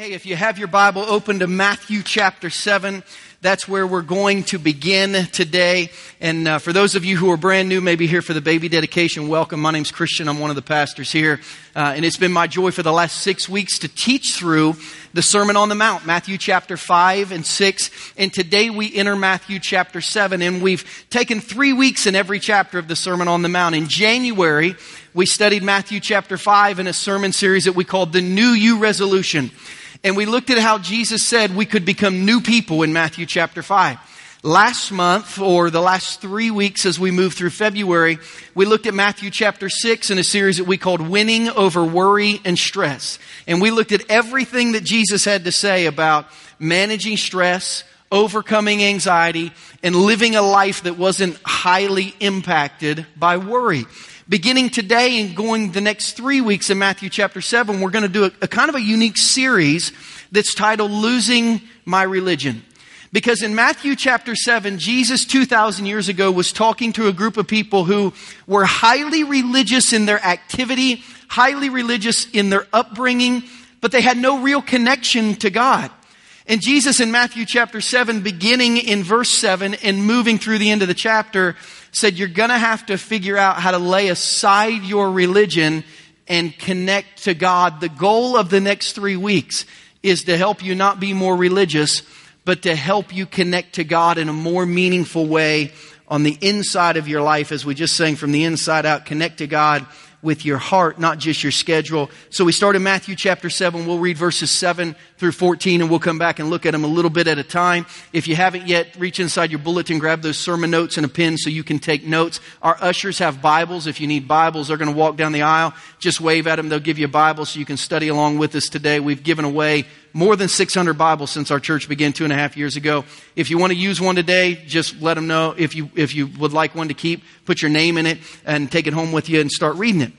Hey, if you have your Bible open to Matthew chapter 7, that's where we're going to begin today. And uh, for those of you who are brand new, maybe here for the baby dedication, welcome. My name's Christian. I'm one of the pastors here. Uh, and it's been my joy for the last six weeks to teach through the Sermon on the Mount, Matthew chapter 5 and 6. And today we enter Matthew chapter 7. And we've taken three weeks in every chapter of the Sermon on the Mount. In January, we studied Matthew chapter 5 in a sermon series that we called the New You Resolution. And we looked at how Jesus said we could become new people in Matthew chapter 5. Last month, or the last three weeks as we move through February, we looked at Matthew chapter 6 in a series that we called Winning Over Worry and Stress. And we looked at everything that Jesus had to say about managing stress, overcoming anxiety, and living a life that wasn't highly impacted by worry beginning today and going the next three weeks in Matthew chapter 7, we're going to do a, a, kind of a unique series that's titled Losing My Religion. Because in Matthew chapter 7, Jesus 2,000 years ago was talking to a group of people who were highly religious in their activity, highly religious in their upbringing, but they had no real connection to God. And Jesus in Matthew chapter 7, beginning in verse 7 and moving through the end of the chapter, said you're gonna have to figure out how to lay aside your religion and connect to God. The goal of the next three weeks is to help you not be more religious, but to help you connect to God in a more meaningful way on the inside of your life, as we just sang from the inside out, connect to God with your heart, not just your schedule. So we start in Matthew chapter 7. We'll read verses 7 through 14 and we'll come back and look at them a little bit at a time. If you haven't yet, reach inside your bulletin, grab those sermon notes and a pen so you can take notes. Our ushers have Bibles. If you need Bibles, they're going to walk down the aisle. Just wave at them. They'll give you a Bible so you can study along with us today. We've given away more than 600 Bibles since our church began two and a half years ago. If you want to use one today, just let them know. If you, if you would like one to keep, put your name in it and take it home with you and start reading it.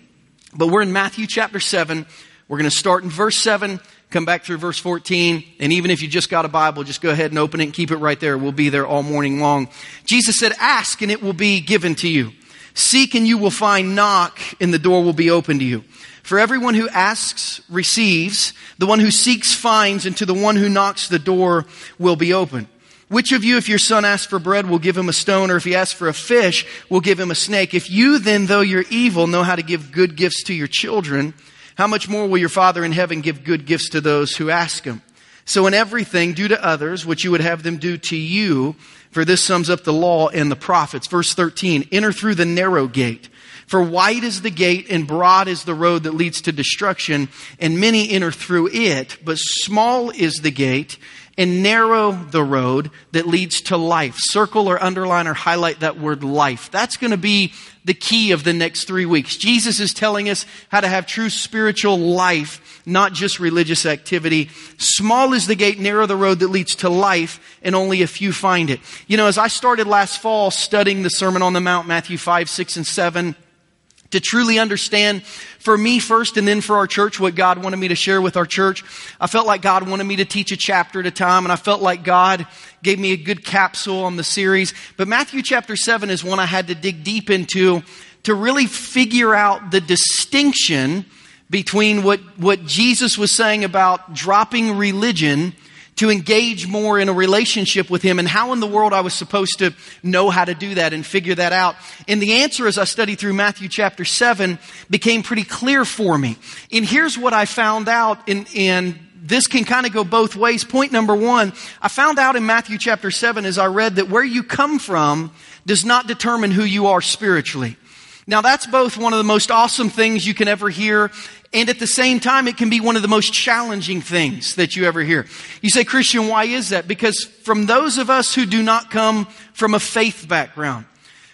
But we're in Matthew chapter 7. We're going to start in verse 7, come back through verse 14, and even if you just got a Bible, just go ahead and open it and keep it right there. We'll be there all morning long. Jesus said, Ask and it will be given to you. Seek and you will find. Knock and the door will be open to you. For everyone who asks receives, the one who seeks finds, and to the one who knocks the door will be open. Which of you, if your son asks for bread, will give him a stone, or if he asks for a fish, will give him a snake? If you then, though you're evil, know how to give good gifts to your children, how much more will your Father in heaven give good gifts to those who ask him? So in everything, do to others what you would have them do to you, for this sums up the law and the prophets. Verse 13, enter through the narrow gate. For wide is the gate and broad is the road that leads to destruction, and many enter through it, but small is the gate and narrow the road that leads to life. Circle or underline or highlight that word life. That's going to be the key of the next three weeks. Jesus is telling us how to have true spiritual life, not just religious activity. Small is the gate, narrow the road that leads to life, and only a few find it. You know, as I started last fall studying the Sermon on the Mount, Matthew 5, 6, and 7, to truly understand for me first and then for our church what God wanted me to share with our church. I felt like God wanted me to teach a chapter at a time and I felt like God gave me a good capsule on the series. But Matthew chapter 7 is one I had to dig deep into to really figure out the distinction between what, what Jesus was saying about dropping religion to engage more in a relationship with Him and how in the world I was supposed to know how to do that and figure that out. And the answer as I studied through Matthew chapter 7 became pretty clear for me. And here's what I found out in, in this can kind of go both ways. Point number one, I found out in Matthew chapter 7 as I read that where you come from does not determine who you are spiritually. Now that's both one of the most awesome things you can ever hear and at the same time, it can be one of the most challenging things that you ever hear. You say, Christian, why is that? Because from those of us who do not come from a faith background,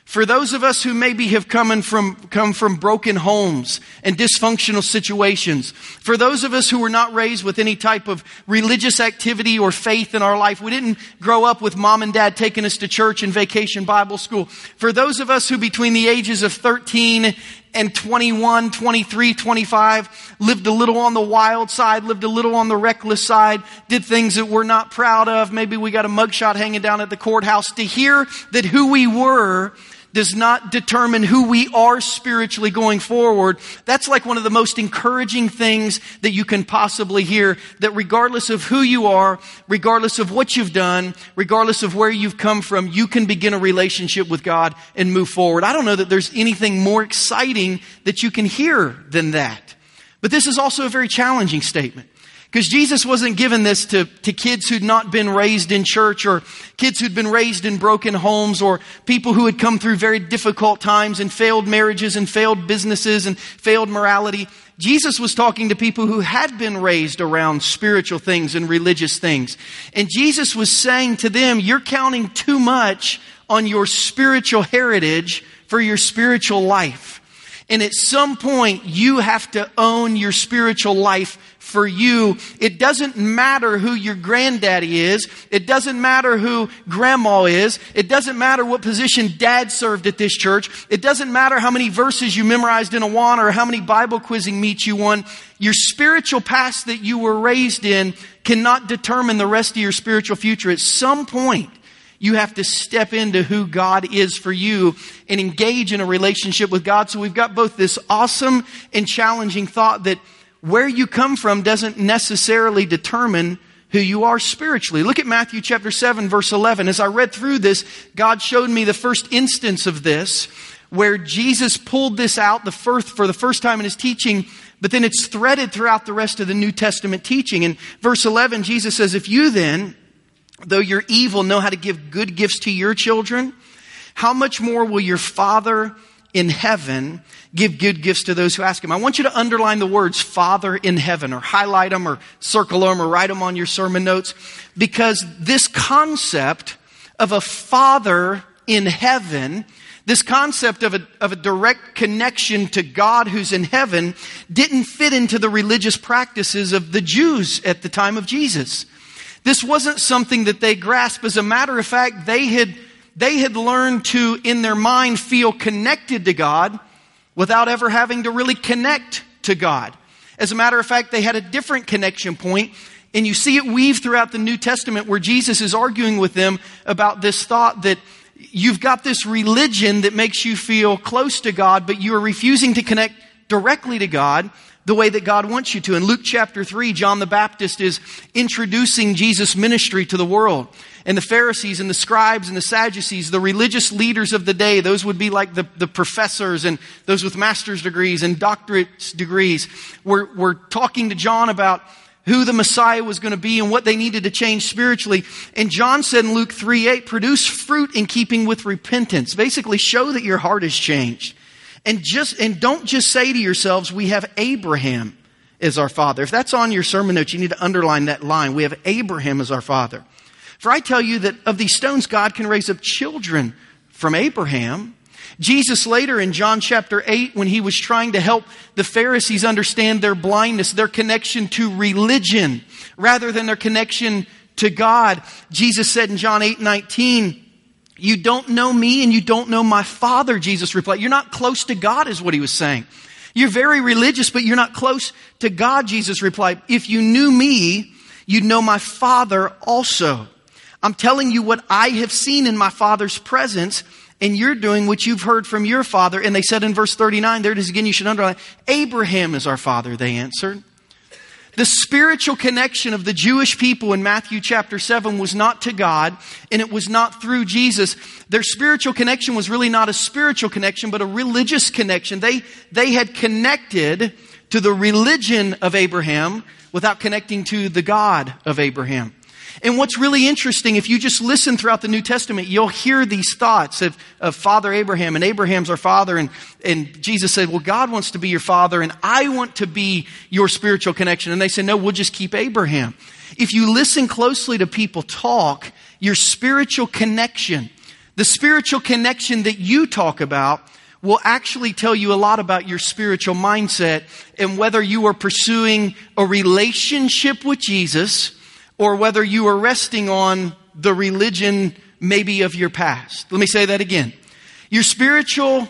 for those of us who maybe have come from, come from broken homes and dysfunctional situations, for those of us who were not raised with any type of religious activity or faith in our life, we didn't grow up with mom and dad taking us to church and vacation Bible school. For those of us who between the ages of 13 and 21, 23, 25, lived a little on the wild side, lived a little on the reckless side, did things that we're not proud of. Maybe we got a mugshot hanging down at the courthouse to hear that who we were does not determine who we are spiritually going forward, that's like one of the most encouraging things that you can possibly hear. That regardless of who you are, regardless of what you've done, regardless of where you've come from, you can begin a relationship with God and move forward. I don't know that there's anything more exciting that you can hear than that. But this is also a very challenging statement. Because Jesus wasn't given this to, to kids who'd not been raised in church or kids who'd been raised in broken homes or people who had come through very difficult times and failed marriages and failed businesses and failed morality. Jesus was talking to people who had been raised around spiritual things and religious things. And Jesus was saying to them, you're counting too much on your spiritual heritage for your spiritual life. And at some point, you have to own your spiritual life for you. It doesn't matter who your granddaddy is. It doesn't matter who grandma is. It doesn't matter what position dad served at this church. It doesn't matter how many verses you memorized in Awana or how many Bible quizzing meets you won. Your spiritual past that you were raised in cannot determine the rest of your spiritual future. At some point, you have to step into who God is for you and engage in a relationship with God. So we've got both this awesome and challenging thought that where you come from doesn't necessarily determine who you are spiritually. Look at Matthew chapter 7 verse 11. As I read through this, God showed me the first instance of this where Jesus pulled this out the first, for the first time in his teaching, but then it's threaded throughout the rest of the New Testament teaching. In verse 11, Jesus says, if you then, though you're evil, know how to give good gifts to your children, how much more will your Father in heaven give good gifts to those who ask him. I want you to underline the words Father in heaven or highlight them or circle them or write them on your sermon notes because this concept of a Father in heaven this concept of a, of a direct connection to God who's in heaven didn't fit into the religious practices of the Jews at the time of Jesus. This wasn't something that they grasped. As a matter of fact, they had they had learned to, in their mind, feel connected to God without ever having to really connect to God. As a matter of fact, they had a different connection point, and you see it weave throughout the New Testament where Jesus is arguing with them about this thought that you've got this religion that makes you feel close to God, but you are refusing to connect directly to God the way that God wants you to. In Luke chapter 3, John the Baptist is introducing Jesus' ministry to the world. And the Pharisees and the scribes and the Sadducees, the religious leaders of the day, those would be like the, the professors and those with master's degrees and doctorate degrees, were, were talking to John about who the Messiah was going to be and what they needed to change spiritually. And John said in Luke 3 8, produce fruit in keeping with repentance. Basically, show that your heart has changed. And just, and don't just say to yourselves, we have Abraham as our father. If that's on your sermon notes, you need to underline that line. We have Abraham as our father. For I tell you that of these stones, God can raise up children from Abraham. Jesus later in John chapter 8, when he was trying to help the Pharisees understand their blindness, their connection to religion, rather than their connection to God, Jesus said in John 8, 19, you don't know me and you don't know my Father, Jesus replied. You're not close to God, is what he was saying. You're very religious, but you're not close to God, Jesus replied. If you knew me, you'd know my Father also. I'm telling you what I have seen in my Father's presence, and you're doing what you've heard from your Father. And they said in verse 39, there it is again, you should underline, Abraham is our Father, they answered. The spiritual connection of the Jewish people in Matthew chapter 7 was not to God, and it was not through Jesus. Their spiritual connection was really not a spiritual connection, but a religious connection. They, they had connected to the religion of Abraham without connecting to the God of Abraham. And what's really interesting, if you just listen throughout the New Testament, you'll hear these thoughts of, of Father Abraham, and Abraham's our father, and, and Jesus said, Well, God wants to be your father, and I want to be your spiritual connection. And they said, No, we'll just keep Abraham. If you listen closely to people talk, your spiritual connection, the spiritual connection that you talk about, will actually tell you a lot about your spiritual mindset and whether you are pursuing a relationship with Jesus or whether you are resting on the religion maybe of your past. Let me say that again. Your spiritual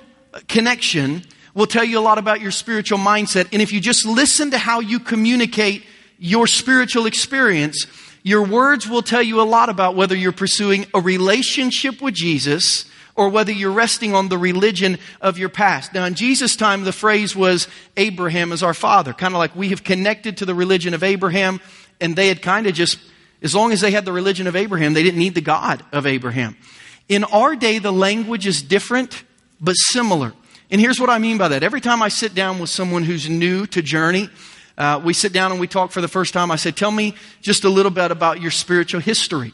connection will tell you a lot about your spiritual mindset. And if you just listen to how you communicate your spiritual experience, your words will tell you a lot about whether you're pursuing a relationship with Jesus or whether you're resting on the religion of your past. Now, in Jesus' time, the phrase was Abraham is our father, kind of like we have connected to the religion of Abraham, and they had kind of just, as long as they had the religion of Abraham, they didn't need the God of Abraham. In our day, the language is different, but similar. And here's what I mean by that. Every time I sit down with someone who's new to Journey, uh, we sit down and we talk for the first time. I say, Tell me just a little bit about your spiritual history.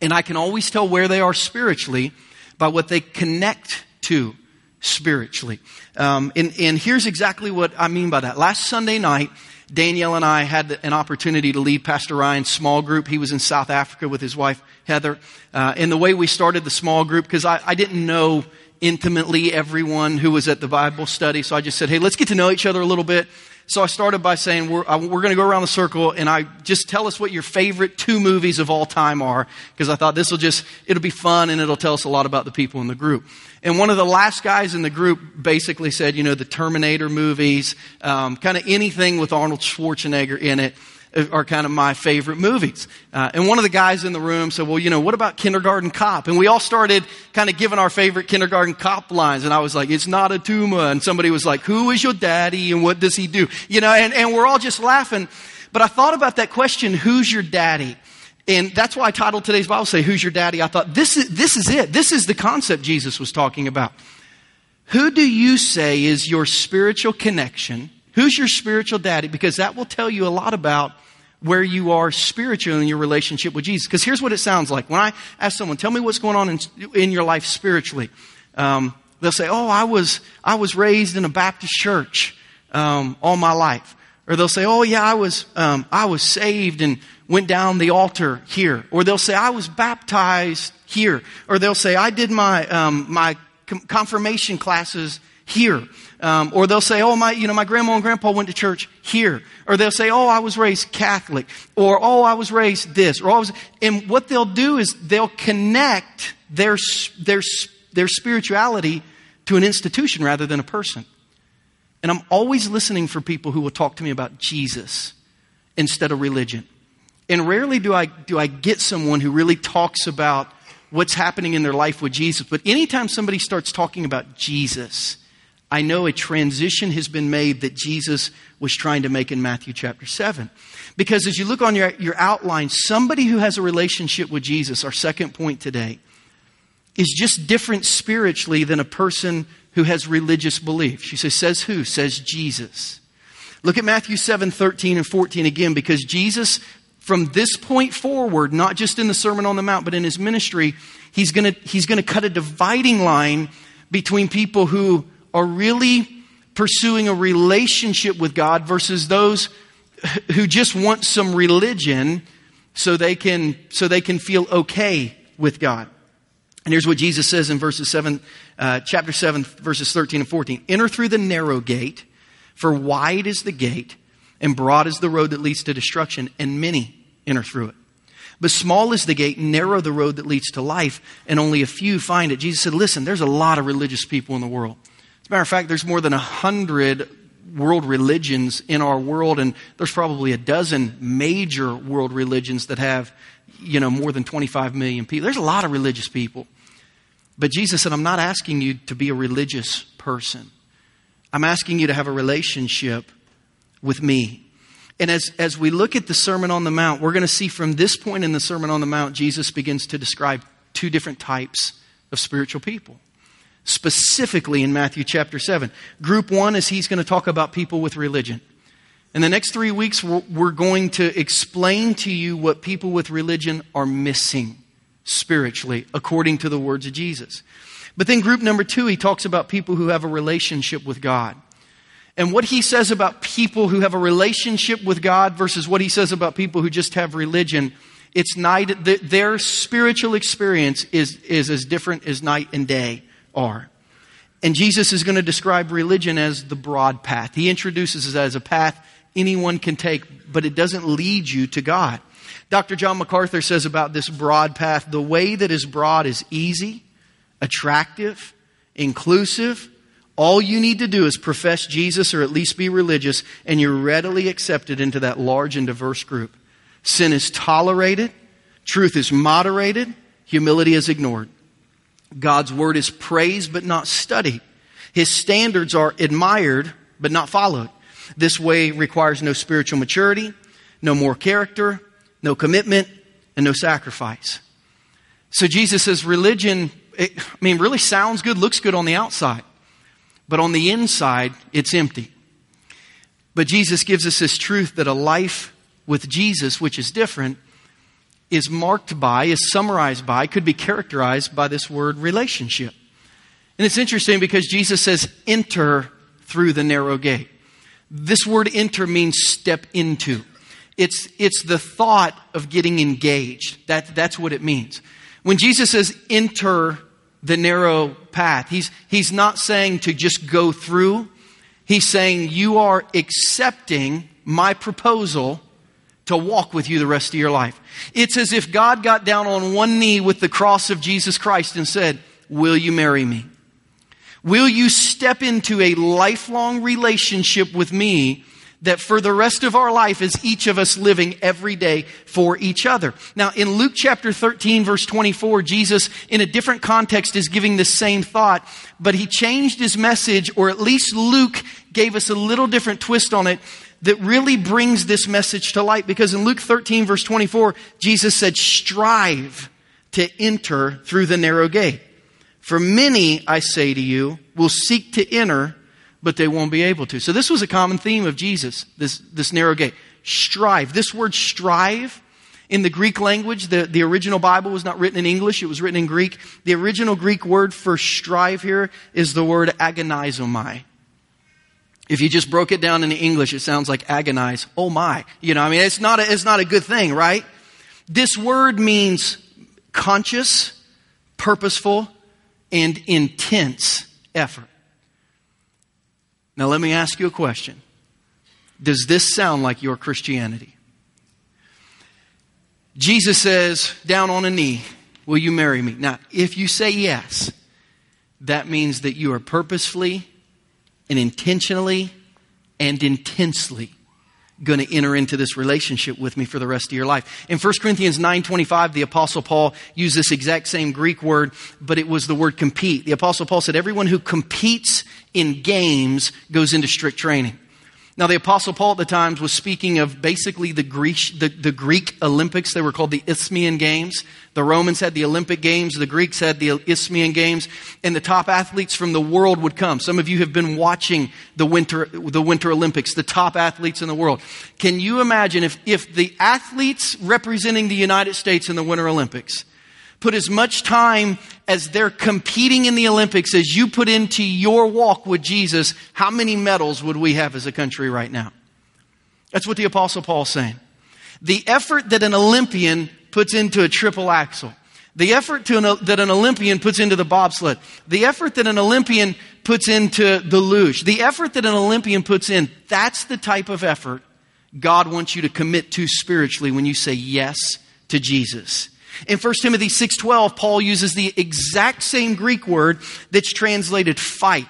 And I can always tell where they are spiritually by what they connect to spiritually. Um, and, and here's exactly what I mean by that. Last Sunday night, Danielle and I had an opportunity to lead Pastor Ryan's small group. He was in South Africa with his wife, Heather. Uh, and the way we started the small group, because I, I didn't know intimately everyone who was at the Bible study, so I just said, hey, let's get to know each other a little bit. So I started by saying, we're, we're going to go around the circle and I just tell us what your favorite two movies of all time are, because I thought this will just, it'll be fun and it'll tell us a lot about the people in the group. And one of the last guys in the group basically said, you know, the Terminator movies, um, kind of anything with Arnold Schwarzenegger in it are kind of my favorite movies. Uh, and one of the guys in the room said, well, you know, what about Kindergarten Cop? And we all started kind of giving our favorite Kindergarten Cop lines. And I was like, it's not a tumor. And somebody was like, who is your daddy and what does he do? You know, and, and we're all just laughing. But I thought about that question, who's your daddy? And that's why I titled today's Bible say, who's your daddy? I thought this is, this is it. This is the concept Jesus was talking about. Who do you say is your spiritual connection? Who's your spiritual daddy? Because that will tell you a lot about where you are spiritually in your relationship with Jesus. Because here's what it sounds like. When I ask someone, tell me what's going on in, in your life spiritually, um, they'll say, oh, I was, I was raised in a Baptist church um, all my life. Or they'll say, oh, yeah, I was, um, I was saved and went down the altar here. Or they'll say, I was baptized here. Or they'll say, I did my, um, my confirmation classes here. Um, or they'll say, oh, my, you know, my grandma and grandpa went to church here. Or they'll say, oh, I was raised Catholic. Or, oh, I was raised this. Or, was, and what they'll do is they'll connect their, their, their spirituality to an institution rather than a person. And I'm always listening for people who will talk to me about Jesus instead of religion. And rarely do I, do I get someone who really talks about what's happening in their life with Jesus. But anytime somebody starts talking about Jesus, I know a transition has been made that Jesus was trying to make in Matthew chapter 7. Because as you look on your, your outline, somebody who has a relationship with Jesus, our second point today, is just different spiritually than a person who has religious belief. She says, says who? Says Jesus. Look at Matthew 7, 13 and 14 again, because Jesus, from this point forward, not just in the Sermon on the Mount, but in his ministry, he's gonna, he's gonna cut a dividing line between people who are really pursuing a relationship with God versus those who just want some religion so they can, so they can feel okay with God. And here's what Jesus says in verses 7, uh, chapter 7, verses 13 and 14. Enter through the narrow gate, for wide is the gate, and broad is the road that leads to destruction, and many enter through it. But small is the gate, narrow the road that leads to life, and only a few find it. Jesus said, listen, there's a lot of religious people in the world. As a matter of fact, there's more than a hundred world religions in our world, and there's probably a dozen major world religions that have, you know, more than 25 million people. There's a lot of religious people. But Jesus said, I'm not asking you to be a religious person. I'm asking you to have a relationship with me. And as, as we look at the Sermon on the Mount, we're going to see from this point in the Sermon on the Mount, Jesus begins to describe two different types of spiritual people specifically in Matthew chapter 7. Group one is he's going to talk about people with religion. In the next three weeks, we're going to explain to you what people with religion are missing spiritually, according to the words of Jesus. But then, group number two, he talks about people who have a relationship with God. And what he says about people who have a relationship with God versus what he says about people who just have religion, it's night, their spiritual experience is, is as different as night and day are. And Jesus is going to describe religion as the broad path. He introduces it as a path anyone can take, but it doesn't lead you to God. Dr. John MacArthur says about this broad path the way that is broad is easy, attractive, inclusive. All you need to do is profess Jesus or at least be religious, and you're readily accepted into that large and diverse group. Sin is tolerated, truth is moderated, humility is ignored. God's word is praised but not studied. His standards are admired but not followed. This way requires no spiritual maturity, no more character, no commitment, and no sacrifice. So Jesus says religion, it, I mean, really sounds good, looks good on the outside, but on the inside, it's empty. But Jesus gives us this truth that a life with Jesus, which is different, is marked by, is summarized by, could be characterized by this word relationship. And it's interesting because Jesus says, enter through the narrow gate. This word enter means step into. It's, it's the thought of getting engaged. That, that's what it means. When Jesus says enter the narrow path, he's, he's not saying to just go through. He's saying you are accepting my proposal to walk with you the rest of your life. It's as if God got down on one knee with the cross of Jesus Christ and said, Will you marry me? Will you step into a lifelong relationship with me that for the rest of our life is each of us living every day for each other. Now, in Luke chapter 13, verse 24, Jesus, in a different context, is giving the same thought, but he changed his message, or at least Luke gave us a little different twist on it that really brings this message to light because in Luke 13 verse 24, Jesus said, strive to enter through the narrow gate. For many, I say to you, will seek to enter, but they won't be able to. So this was a common theme of Jesus, this, this narrow gate. Strive. This word strive in the Greek language, the, the original Bible was not written in English, it was written in Greek. The original Greek word for strive here is the word agonizomai. If you just broke it down into English, it sounds like agonize. Oh my. You know, I mean, it's not a, it's not a good thing, right? This word means conscious, purposeful, and intense effort. Now let me ask you a question. Does this sound like your Christianity? Jesus says, down on a knee, will you marry me? Now, if you say yes, that means that you are purposefully and intentionally and intensely going to enter into this relationship with me for the rest of your life. In 1 Corinthians 9:25, the apostle Paul used this exact same Greek word, but it was the word compete. The apostle Paul said everyone who competes in games goes into strict training. Now, the Apostle Paul at the times was speaking of basically the Greek, the, the, Greek Olympics. They were called the Isthmian Games. The Romans had the Olympic Games. The Greeks had the Isthmian Games. And the top athletes from the world would come. Some of you have been watching the Winter, the Winter Olympics, the top athletes in the world. Can you imagine if, if the athletes representing the United States in the Winter Olympics put as much time as they're competing in the Olympics as you put into your walk with Jesus, how many medals would we have as a country right now? That's what the apostle Paul's saying. The effort that an Olympian puts into a triple axel, the effort an, that an Olympian puts into the bobsled, the effort that an Olympian puts into the luge, the effort that an Olympian puts in, that's the type of effort God wants you to commit to spiritually when you say yes to Jesus. In 1 Timothy 6:12, Paul uses the exact same Greek word that's translated fight.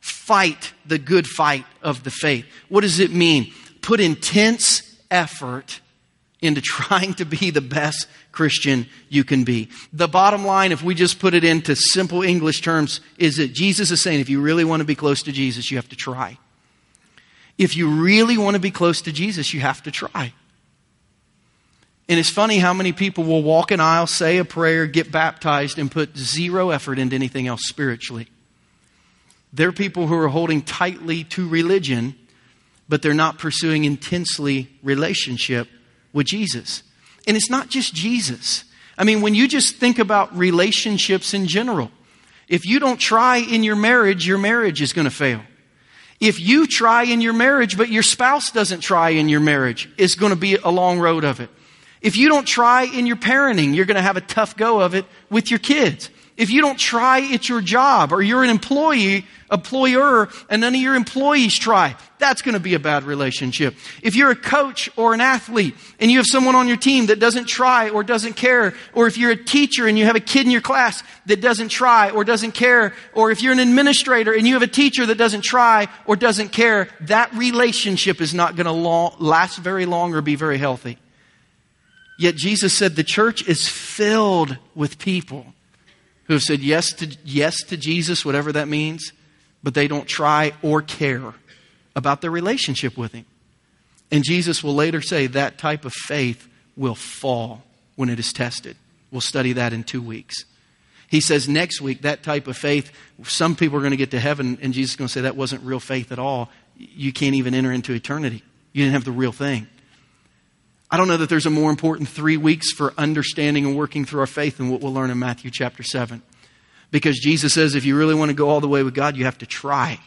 Fight the good fight of the faith. What does it mean? Put intense effort into trying to be the best Christian you can be. The bottom line, if we just put it into simple English terms, is that Jesus is saying if you really want to be close to Jesus, you have to try. If you really want to be close to Jesus, you have to try. And it's funny how many people will walk an aisle, say a prayer, get baptized, and put zero effort into anything else spiritually. They're people who are holding tightly to religion, but they're not pursuing intensely relationship with Jesus. And it's not just Jesus. I mean, when you just think about relationships in general, if you don't try in your marriage, your marriage is going to fail. If you try in your marriage, but your spouse doesn't try in your marriage, it's going to be a long road of it. If you don't try in your parenting, you're going to have a tough go of it with your kids. If you don't try at your job or you're an employee, employer, and none of your employees try, that's going to be a bad relationship. If you're a coach or an athlete and you have someone on your team that doesn't try or doesn't care, or if you're a teacher and you have a kid in your class that doesn't try or doesn't care, or if you're an administrator and you have a teacher that doesn't try or doesn't care, that relationship is not going to last very long or be very healthy. Yet Jesus said the church is filled with people who have said yes to, yes to Jesus, whatever that means, but they don't try or care about their relationship with Him. And Jesus will later say that type of faith will fall when it is tested. We'll study that in two weeks. He says next week, that type of faith, some people are going to get to heaven, and Jesus is going to say that wasn't real faith at all. You can't even enter into eternity. You didn't have the real thing. I don't know that there's a more important three weeks for understanding and working through our faith than what we'll learn in Matthew chapter 7. Because Jesus says if you really want to go all the way with God, you have to try.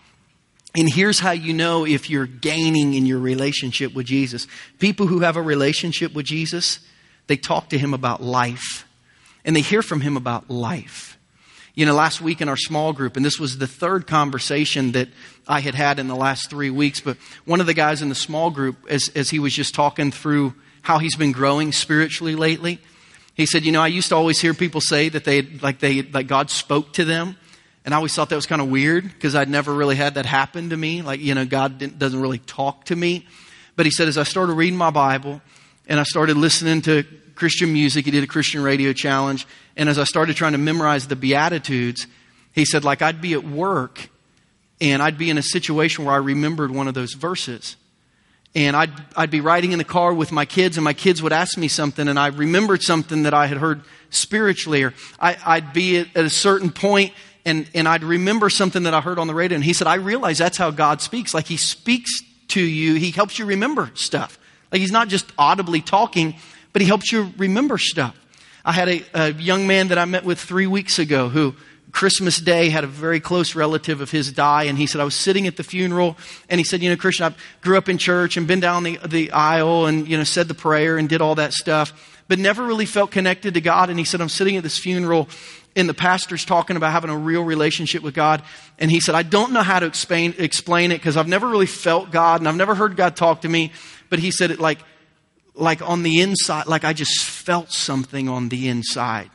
And here's how you know if you're gaining in your relationship with Jesus. People who have a relationship with Jesus, they talk to him about life and they hear from him about life. You know, last week in our small group, and this was the third conversation that I had had in the last three weeks, but one of the guys in the small group, as, as he was just talking through how he's been growing spiritually lately. He said, you know, I used to always hear people say that they, like they, like God spoke to them. And I always thought that was kind of weird because I'd never really had that happen to me. Like, you know, God doesn't really talk to me. But he said, as I started reading my Bible and I started listening to Christian music, he did a Christian radio challenge. And as I started trying to memorize the Beatitudes, he said, like, I'd be at work and I'd be in a situation where I remembered one of those verses and I'd, I'd be riding in the car with my kids and my kids would ask me something and I remembered something that I had heard spiritually or I, would be at, at, a certain point and, and I'd remember something that I heard on the radio and he said, I realize that's how God speaks. Like he speaks to you. He helps you remember stuff. Like he's not just audibly talking, but he helps you remember stuff. I had a, a young man that I met with three weeks ago who Christmas Day had a very close relative of his die, and he said, I was sitting at the funeral, and he said, You know, Christian, I grew up in church and been down the, the aisle and, you know, said the prayer and did all that stuff, but never really felt connected to God. And he said, I'm sitting at this funeral, and the pastor's talking about having a real relationship with God. And he said, I don't know how to explain, explain it because I've never really felt God and I've never heard God talk to me. But he said it like, like on the inside, like I just felt something on the inside.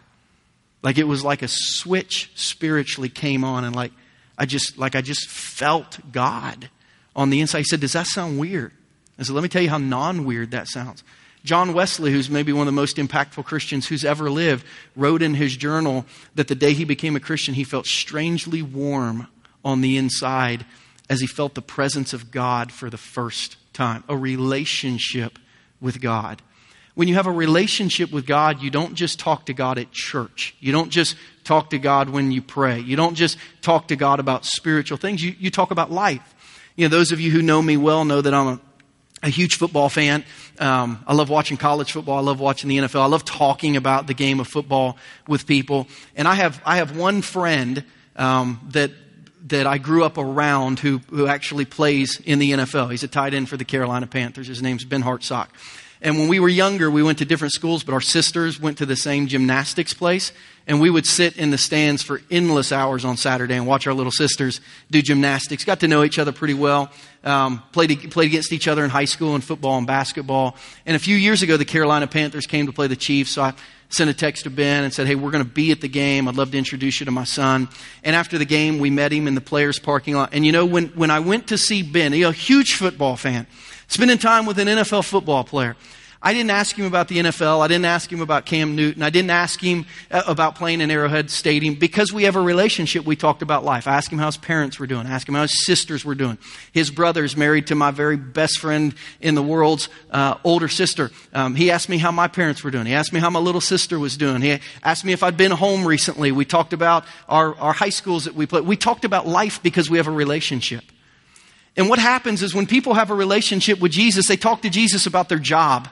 Like it was like a switch spiritually came on and like I just like I just felt God on the inside. He said, Does that sound weird? I said, Let me tell you how non weird that sounds. John Wesley, who's maybe one of the most impactful Christians who's ever lived, wrote in his journal that the day he became a Christian, he felt strangely warm on the inside as he felt the presence of God for the first time, a relationship with God. When you have a relationship with God, you don't just talk to God at church. You don't just talk to God when you pray. You don't just talk to God about spiritual things. You, you talk about life. You know, those of you who know me well know that I'm a, a huge football fan. Um, I love watching college football. I love watching the NFL. I love talking about the game of football with people. And I have, I have one friend um, that that I grew up around who, who actually plays in the NFL. He's a tight end for the Carolina Panthers. His name's Ben Hartsock. And when we were younger, we went to different schools, but our sisters went to the same gymnastics place. And we would sit in the stands for endless hours on Saturday and watch our little sisters do gymnastics. Got to know each other pretty well. Um, played, played against each other in high school in football and basketball. And a few years ago, the Carolina Panthers came to play the Chiefs. So I sent a text to Ben and said, Hey, we're going to be at the game. I'd love to introduce you to my son. And after the game, we met him in the players' parking lot. And you know, when, when I went to see Ben, know, a huge football fan, spending time with an NFL football player. I didn't ask him about the NFL. I didn't ask him about Cam Newton. I didn't ask him uh, about playing in Arrowhead Stadium. Because we have a relationship, we talked about life. I asked him how his parents were doing. I asked him how his sisters were doing. His brother's married to my very best friend in the world's uh, older sister. Um, he asked me how my parents were doing. He asked me how my little sister was doing. He asked me if I'd been home recently. We talked about our, our high schools that we played. We talked about life because we have a relationship. And what happens is when people have a relationship with Jesus, they talk to Jesus about their job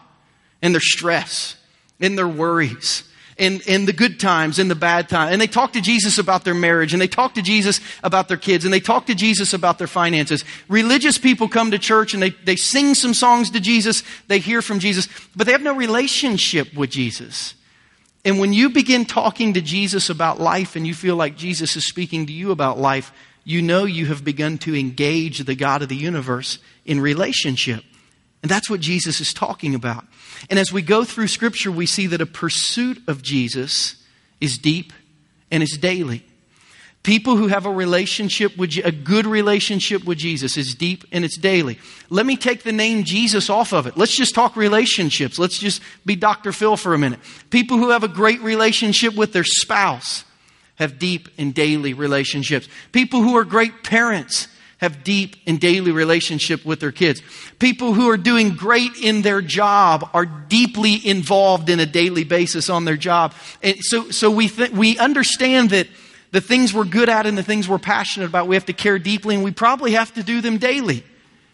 and their stress and their worries and, and the good times and the bad times. And they talk to Jesus about their marriage and they talk to Jesus about their kids and they talk to Jesus about their finances. Religious people come to church and they, they sing some songs to Jesus, they hear from Jesus, but they have no relationship with Jesus. And when you begin talking to Jesus about life and you feel like Jesus is speaking to you about life, you know you have begun to engage the God of the universe in relationship. And that's what Jesus is talking about. And as we go through Scripture, we see that a pursuit of Jesus is deep and it's daily. People who have a relationship with a good relationship with Jesus is deep and it's daily. Let me take the name Jesus off of it. Let's just talk relationships. Let's just be Dr. Phil for a minute. People who have a great relationship with their spouse have deep and daily relationships. People who are great parents have deep and daily relationship with their kids. People who are doing great in their job are deeply involved in a daily basis on their job. And so, so we, th- we understand that the things we're good at and the things we're passionate about, we have to care deeply and we probably have to do them daily.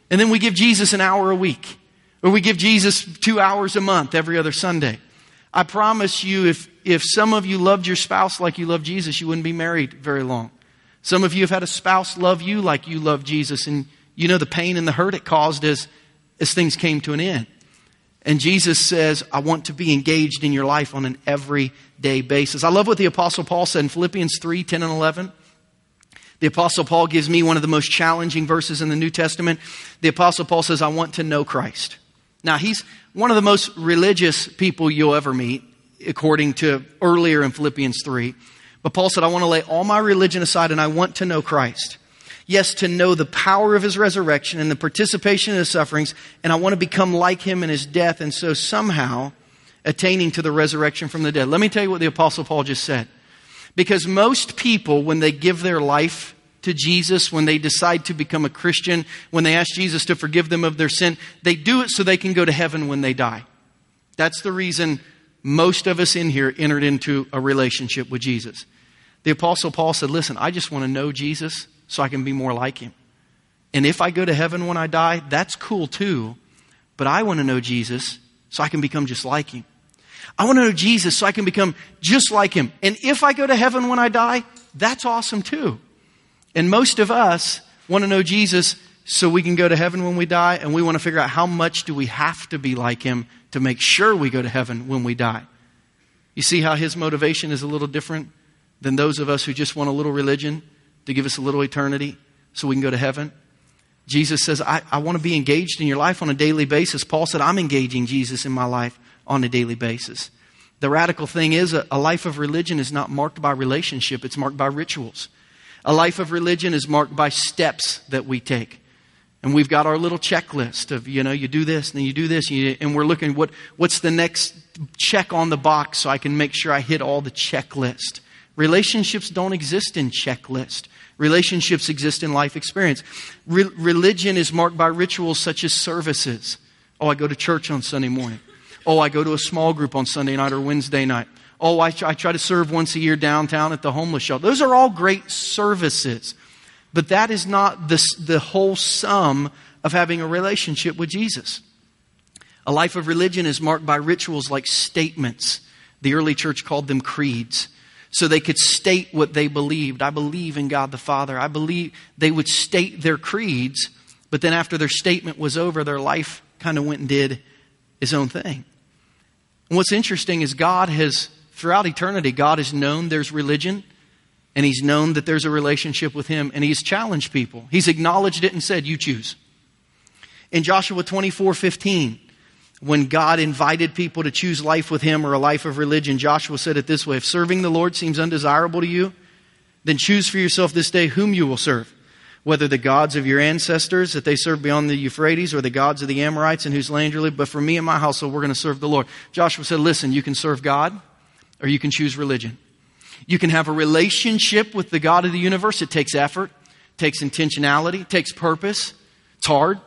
And then we give Jesus an hour a week. Or we give Jesus two hours a month every other Sunday. I promise you, if, if some of you loved your spouse like you love Jesus, you wouldn't be married very long. Some of you have had a spouse love you like you love Jesus, and you know the pain and the hurt it caused as, as things came to an end. And Jesus says, I want to be engaged in your life on an everyday basis. I love what the Apostle Paul said in Philippians 3 10 and 11. The Apostle Paul gives me one of the most challenging verses in the New Testament. The Apostle Paul says, I want to know Christ. Now, he's one of the most religious people you'll ever meet, according to earlier in Philippians 3. But Paul said, I want to lay all my religion aside and I want to know Christ. Yes, to know the power of his resurrection and the participation in his sufferings, and I want to become like him in his death, and so somehow attaining to the resurrection from the dead. Let me tell you what the Apostle Paul just said. Because most people, when they give their life to Jesus, when they decide to become a Christian, when they ask Jesus to forgive them of their sin, they do it so they can go to heaven when they die. That's the reason most of us in here entered into a relationship with Jesus. The Apostle Paul said, Listen, I just want to know Jesus so I can be more like him. And if I go to heaven when I die, that's cool too. But I want to know Jesus so I can become just like him. I want to know Jesus so I can become just like him. And if I go to heaven when I die, that's awesome too. And most of us want to know Jesus so we can go to heaven when we die, and we want to figure out how much do we have to be like him to make sure we go to heaven when we die. You see how his motivation is a little different than those of us who just want a little religion to give us a little eternity so we can go to heaven. Jesus says, I, I want to be engaged in your life on a daily basis. Paul said, I'm engaging Jesus in my life on a daily basis. The radical thing is, a, a life of religion is not marked by relationship, it's marked by rituals. A life of religion is marked by steps that we take. And we've got our little checklist of, you know, you do this, and then you do this, and, you, and we're looking, what, what's the next check on the box so I can make sure I hit all the checklist. Relationships don't exist in checklist. Relationships exist in life experience. Re- religion is marked by rituals such as services. Oh, I go to church on Sunday morning. Oh, I go to a small group on Sunday night or Wednesday night. Oh, I, I try to serve once a year downtown at the homeless shelter. Those are all great services. But that is not the, the whole sum of having a relationship with Jesus. A life of religion is marked by rituals like statements. The early church called them creeds so they could state what they believed. I believe in God the Father. I believe they would state their creeds, but then after their statement was over, their life kind of went and did his own thing. And what's interesting is God has, throughout eternity, God has known there's religion and he's known that there's a relationship with him and he's challenged people. He's acknowledged it and said, You choose. In Joshua 24 15, when God invited people to choose life with Him or a life of religion, Joshua said it this way If serving the Lord seems undesirable to you, then choose for yourself this day whom you will serve. Whether the gods of your ancestors that they served beyond the Euphrates or the gods of the Amorites in whose land you live, but for me and my household, we're going to serve the Lord. Joshua said, Listen, you can serve God or you can choose religion. You can have a relationship with the God of the universe. It takes effort, takes intentionality, takes purpose. It's hard.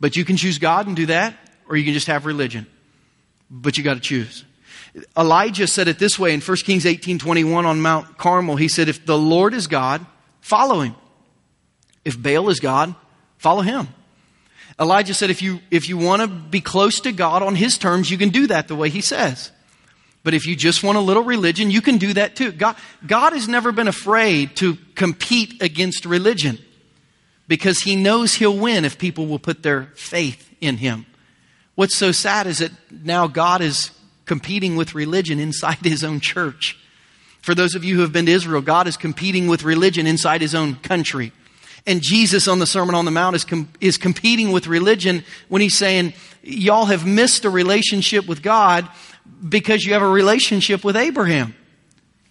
But you can choose God and do that or you can just have religion. But you got to choose. Elijah said it this way in 1 Kings 18 21 on Mount Carmel. He said, If the Lord is God, follow him. If Baal is God, follow him. Elijah said, if you, if you want to be close to God on his terms, you can do that the way he says. But if you just want a little religion, you can do that too. God, God has never been afraid to compete against religion because he knows he'll win if people will put their faith in him. What's so sad is that now God is competing with religion inside his own church. For those of you who have been to Israel, God is competing with religion inside his own country. And Jesus on the Sermon on the Mount is, com- is competing with religion when he's saying, Y'all have missed a relationship with God because you have a relationship with Abraham.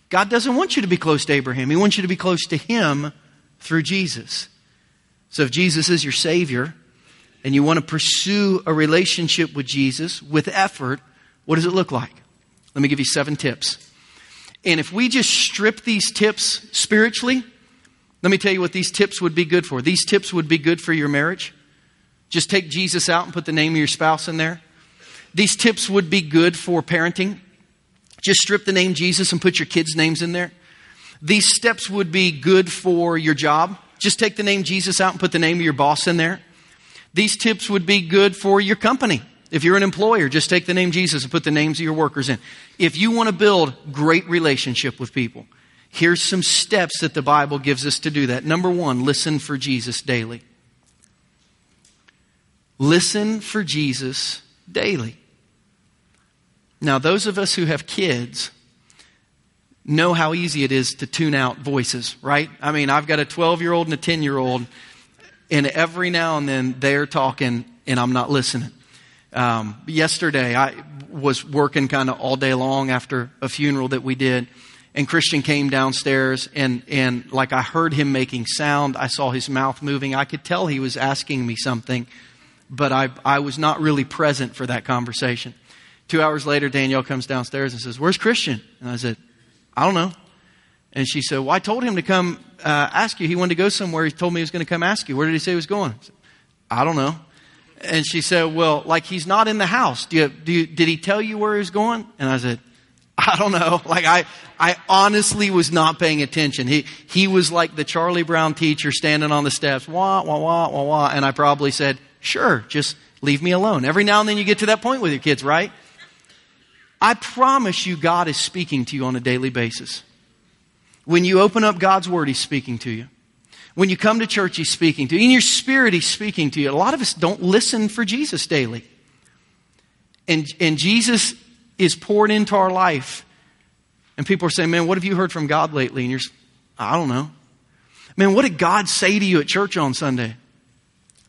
God doesn't want you to be close to Abraham, He wants you to be close to Him through Jesus. So if Jesus is your Savior, and you want to pursue a relationship with Jesus with effort, what does it look like? Let me give you seven tips. And if we just strip these tips spiritually, let me tell you what these tips would be good for. These tips would be good for your marriage. Just take Jesus out and put the name of your spouse in there. These tips would be good for parenting. Just strip the name Jesus and put your kids' names in there. These steps would be good for your job. Just take the name Jesus out and put the name of your boss in there. These tips would be good for your company. If you're an employer, just take the name Jesus and put the names of your workers in. If you want to build great relationship with people, here's some steps that the Bible gives us to do that. Number one, listen for Jesus daily. Listen for Jesus daily. Now, those of us who have kids know how easy it is to tune out voices, right? I mean, I've got a 12 year old and a 10 year old, and every now and then they're talking and I'm not listening. Um, yesterday, I was working kind of all day long after a funeral that we did, and Christian came downstairs, and and like I heard him making sound. I saw his mouth moving. I could tell he was asking me something, but I I was not really present for that conversation. Two hours later, Danielle comes downstairs and says, "Where's Christian?" And I said, "I don't know." And she said, Well, I told him to come uh, ask you. He wanted to go somewhere. He told me he was going to come ask you. Where did he say he was going? I, said, I don't know. And she said, Well, like he's not in the house. Do you, do you, did he tell you where he was going? And I said, I don't know. Like I, I honestly was not paying attention. He, he was like the Charlie Brown teacher standing on the steps, wah, wah, wah, wah, wah. And I probably said, sure, just leave me alone. Every now and then you get to that point with your kids, right? I promise you God is speaking to you on a daily basis. When you open up God's Word, He's speaking to you. When you come to church, He's speaking to you. In your spirit, He's speaking to you. A lot of us don't listen for Jesus daily. And, and Jesus is poured into our life. And people are saying, man, what have you heard from God lately? And you're, I don't know. Man, what did God say to you at church on Sunday?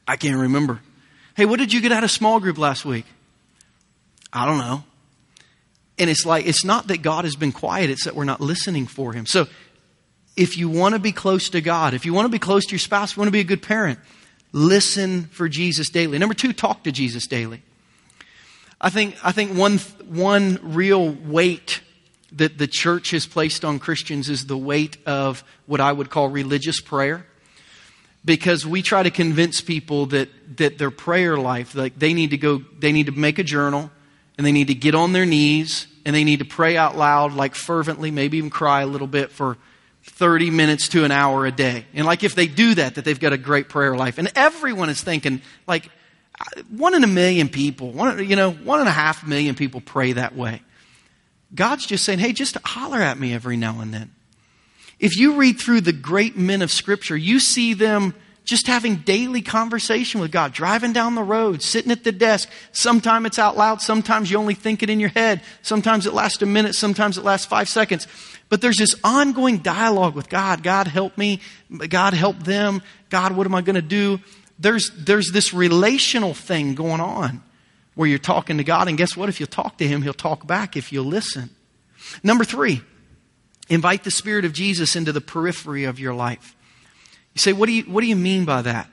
I can't remember. Hey, what did you get out of small group last week? I don't know. And it's like, it's not that God has been quiet, it's that we're not listening for Him. So if you want to be close to God, if you want to be close to your spouse, you want to be a good parent, listen for Jesus daily. Number two, talk to Jesus daily. I think, I think one, one real weight that the church has placed on Christians is the weight of what I would call religious prayer. Because we try to convince people that, that their prayer life, like they need to go, they need to make a journal and they need to get on their knees and they need to pray out loud, like fervently, maybe even cry a little bit for 30 minutes to an hour a day. And like if they do that, that they've got a great prayer life. And everyone is thinking, like, one in a million people, one, you know, one and a half million people pray that way. God's just saying, hey, just holler at me every now and then. If you read through the great men of Scripture, you see them just having daily conversation with God, driving down the road, sitting at the desk. Sometimes it's out loud, sometimes you only think it in your head. Sometimes it lasts a minute, sometimes it lasts five seconds. But there's this ongoing dialogue with God. God help me. God help them. God, what am I going to do? There's, there's this relational thing going on where you're talking to God. And guess what? If you talk to Him, He'll talk back if you listen. Number three, invite the Spirit of Jesus into the periphery of your life. You say, what do you, what do you mean by that?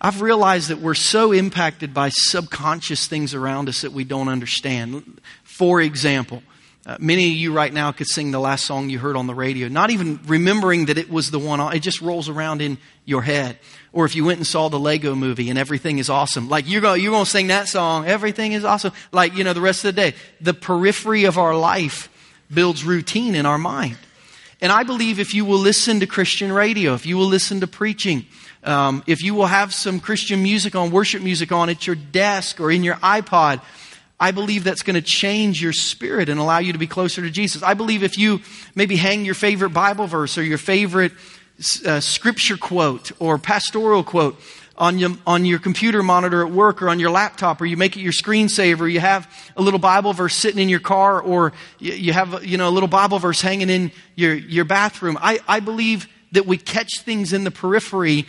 I've realized that we're so impacted by subconscious things around us that we don't understand. For example, uh, many of you right now could sing the last song you heard on the radio, not even remembering that it was the one, it just rolls around in your head. Or if you went and saw the Lego movie and everything is awesome, like you're going, you're to sing that song, everything is awesome, like, you know, the rest of the day. The periphery of our life builds routine in our mind. And I believe if you will listen to Christian radio, if you will listen to preaching, um, if you will have some Christian music on, worship music on at your desk or in your iPod, I believe that's going to change your spirit and allow you to be closer to Jesus. I believe if you maybe hang your favorite Bible verse or your favorite uh, scripture quote or pastoral quote on your, on your computer monitor at work or on your laptop or you make it your screensaver, you have a little Bible verse sitting in your car or you, have, you know, a little Bible verse hanging in your, your bathroom. I, I believe that we catch things in the periphery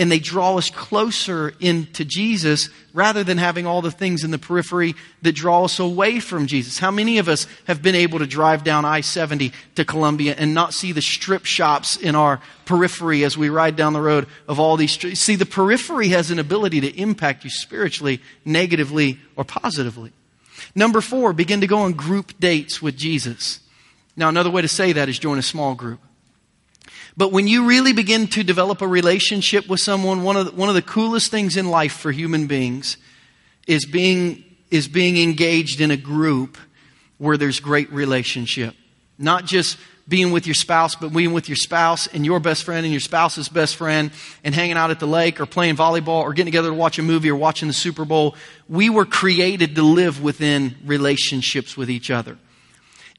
and they draw us closer into Jesus rather than having all the things in the periphery that draw us away from Jesus. How many of us have been able to drive down I 70 to Columbia and not see the strip shops in our periphery as we ride down the road of all these streets? See, the periphery has an ability to impact you spiritually, negatively, or positively. Number four, begin to go on group dates with Jesus. Now, another way to say that is join a small group. But when you really begin to develop a relationship with someone, one of the, one of the coolest things in life for human beings is being, is being engaged in a group where there's great relationship. Not just being with your spouse, but being with your spouse and your best friend and your spouse's best friend and hanging out at the lake or playing volleyball or getting together to watch a movie or watching the Super Bowl. We were created to live within relationships with each other.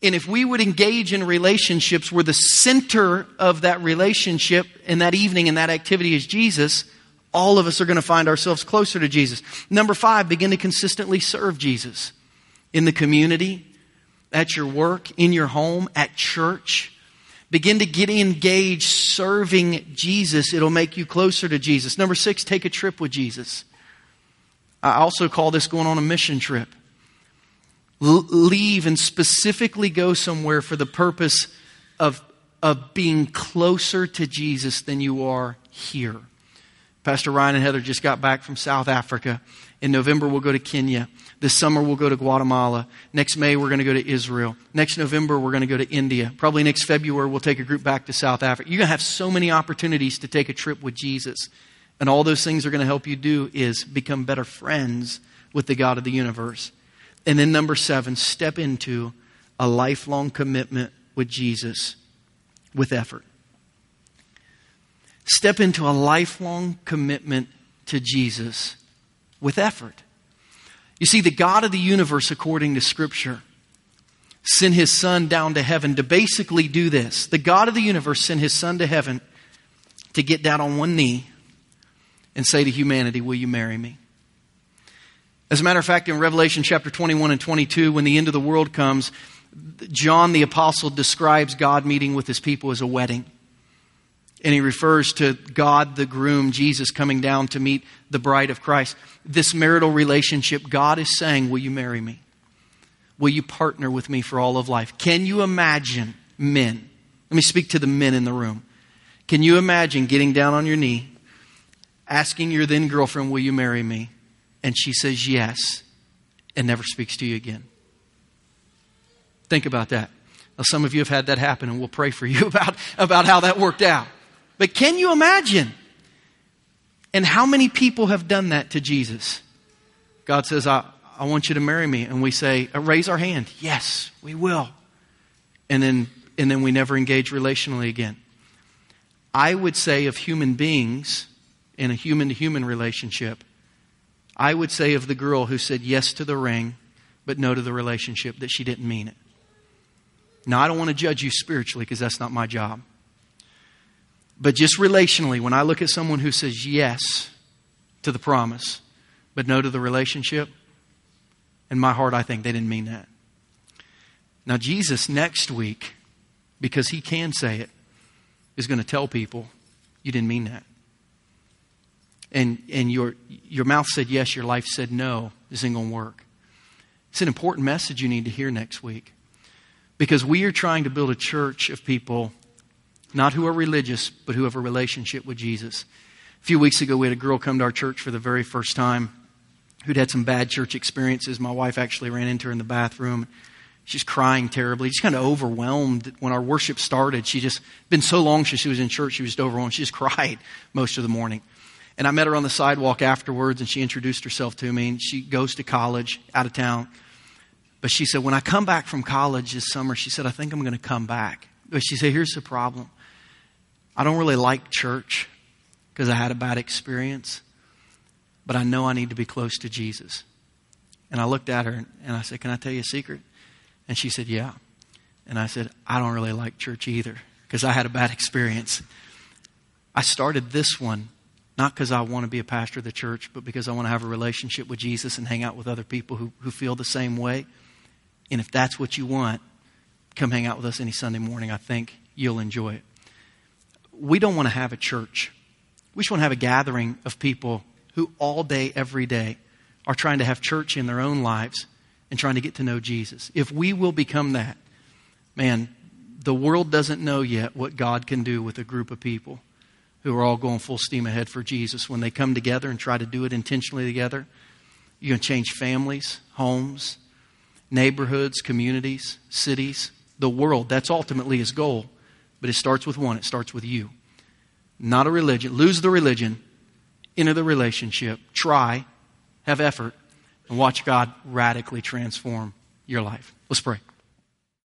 And if we would engage in relationships where the center of that relationship and that evening and that activity is Jesus, all of us are going to find ourselves closer to Jesus. Number five, begin to consistently serve Jesus in the community, at your work, in your home, at church. Begin to get engaged serving Jesus. It'll make you closer to Jesus. Number six, take a trip with Jesus. I also call this going on a mission trip. Leave and specifically go somewhere for the purpose of, of being closer to Jesus than you are here. Pastor Ryan and Heather just got back from South Africa. In November, we'll go to Kenya. This summer, we'll go to Guatemala. Next May, we're going to go to Israel. Next November, we're going to go to India. Probably next February, we'll take a group back to South Africa. You're going to have so many opportunities to take a trip with Jesus. And all those things are going to help you do is become better friends with the God of the universe. And then, number seven, step into a lifelong commitment with Jesus with effort. Step into a lifelong commitment to Jesus with effort. You see, the God of the universe, according to Scripture, sent his son down to heaven to basically do this. The God of the universe sent his son to heaven to get down on one knee and say to humanity, Will you marry me? As a matter of fact, in Revelation chapter 21 and 22, when the end of the world comes, John the apostle describes God meeting with his people as a wedding. And he refers to God, the groom, Jesus coming down to meet the bride of Christ. This marital relationship, God is saying, Will you marry me? Will you partner with me for all of life? Can you imagine men? Let me speak to the men in the room. Can you imagine getting down on your knee, asking your then girlfriend, Will you marry me? And she says yes, and never speaks to you again. Think about that. Now, some of you have had that happen, and we'll pray for you about, about how that worked out. But can you imagine? And how many people have done that to Jesus? God says, I, I want you to marry me. And we say, uh, raise our hand. Yes, we will. And then, and then we never engage relationally again. I would say of human beings in a human to human relationship, I would say of the girl who said yes to the ring, but no to the relationship, that she didn't mean it. Now, I don't want to judge you spiritually because that's not my job. But just relationally, when I look at someone who says yes to the promise, but no to the relationship, in my heart, I think they didn't mean that. Now, Jesus next week, because he can say it, is going to tell people, you didn't mean that. And, and your, your mouth said yes, your life said no. This ain't going to work. It's an important message you need to hear next week. Because we are trying to build a church of people not who are religious, but who have a relationship with Jesus. A few weeks ago, we had a girl come to our church for the very first time who'd had some bad church experiences. My wife actually ran into her in the bathroom. She's crying terribly, She's kind of overwhelmed. When our worship started, she just been so long since she was in church, she was overwhelmed. She just cried most of the morning. And I met her on the sidewalk afterwards, and she introduced herself to me. And she goes to college out of town. But she said, When I come back from college this summer, she said, I think I'm going to come back. But she said, Here's the problem. I don't really like church because I had a bad experience, but I know I need to be close to Jesus. And I looked at her and I said, Can I tell you a secret? And she said, Yeah. And I said, I don't really like church either because I had a bad experience. I started this one not because I want to be a pastor of the church, but because I want to have a relationship with Jesus and hang out with other people who, who feel the same way. And if that's what you want, come hang out with us any Sunday morning. I think you'll enjoy it we don't want to have a church. We just want to have a gathering of people who all day, every day, are trying to have church in their own lives and trying to get to know Jesus. If we will become that, man, the world doesn't know yet what God can do with a group of people who are all going full steam ahead for Jesus. When they come together and try to do it intentionally together, you're going to change families, homes, neighborhoods, communities, cities, the world. That's ultimately his goal. But it starts with one it starts with you. Not a religion. Lose the religion, enter the relationship, try, have effort, and watch God radically transform your life. Let's pray.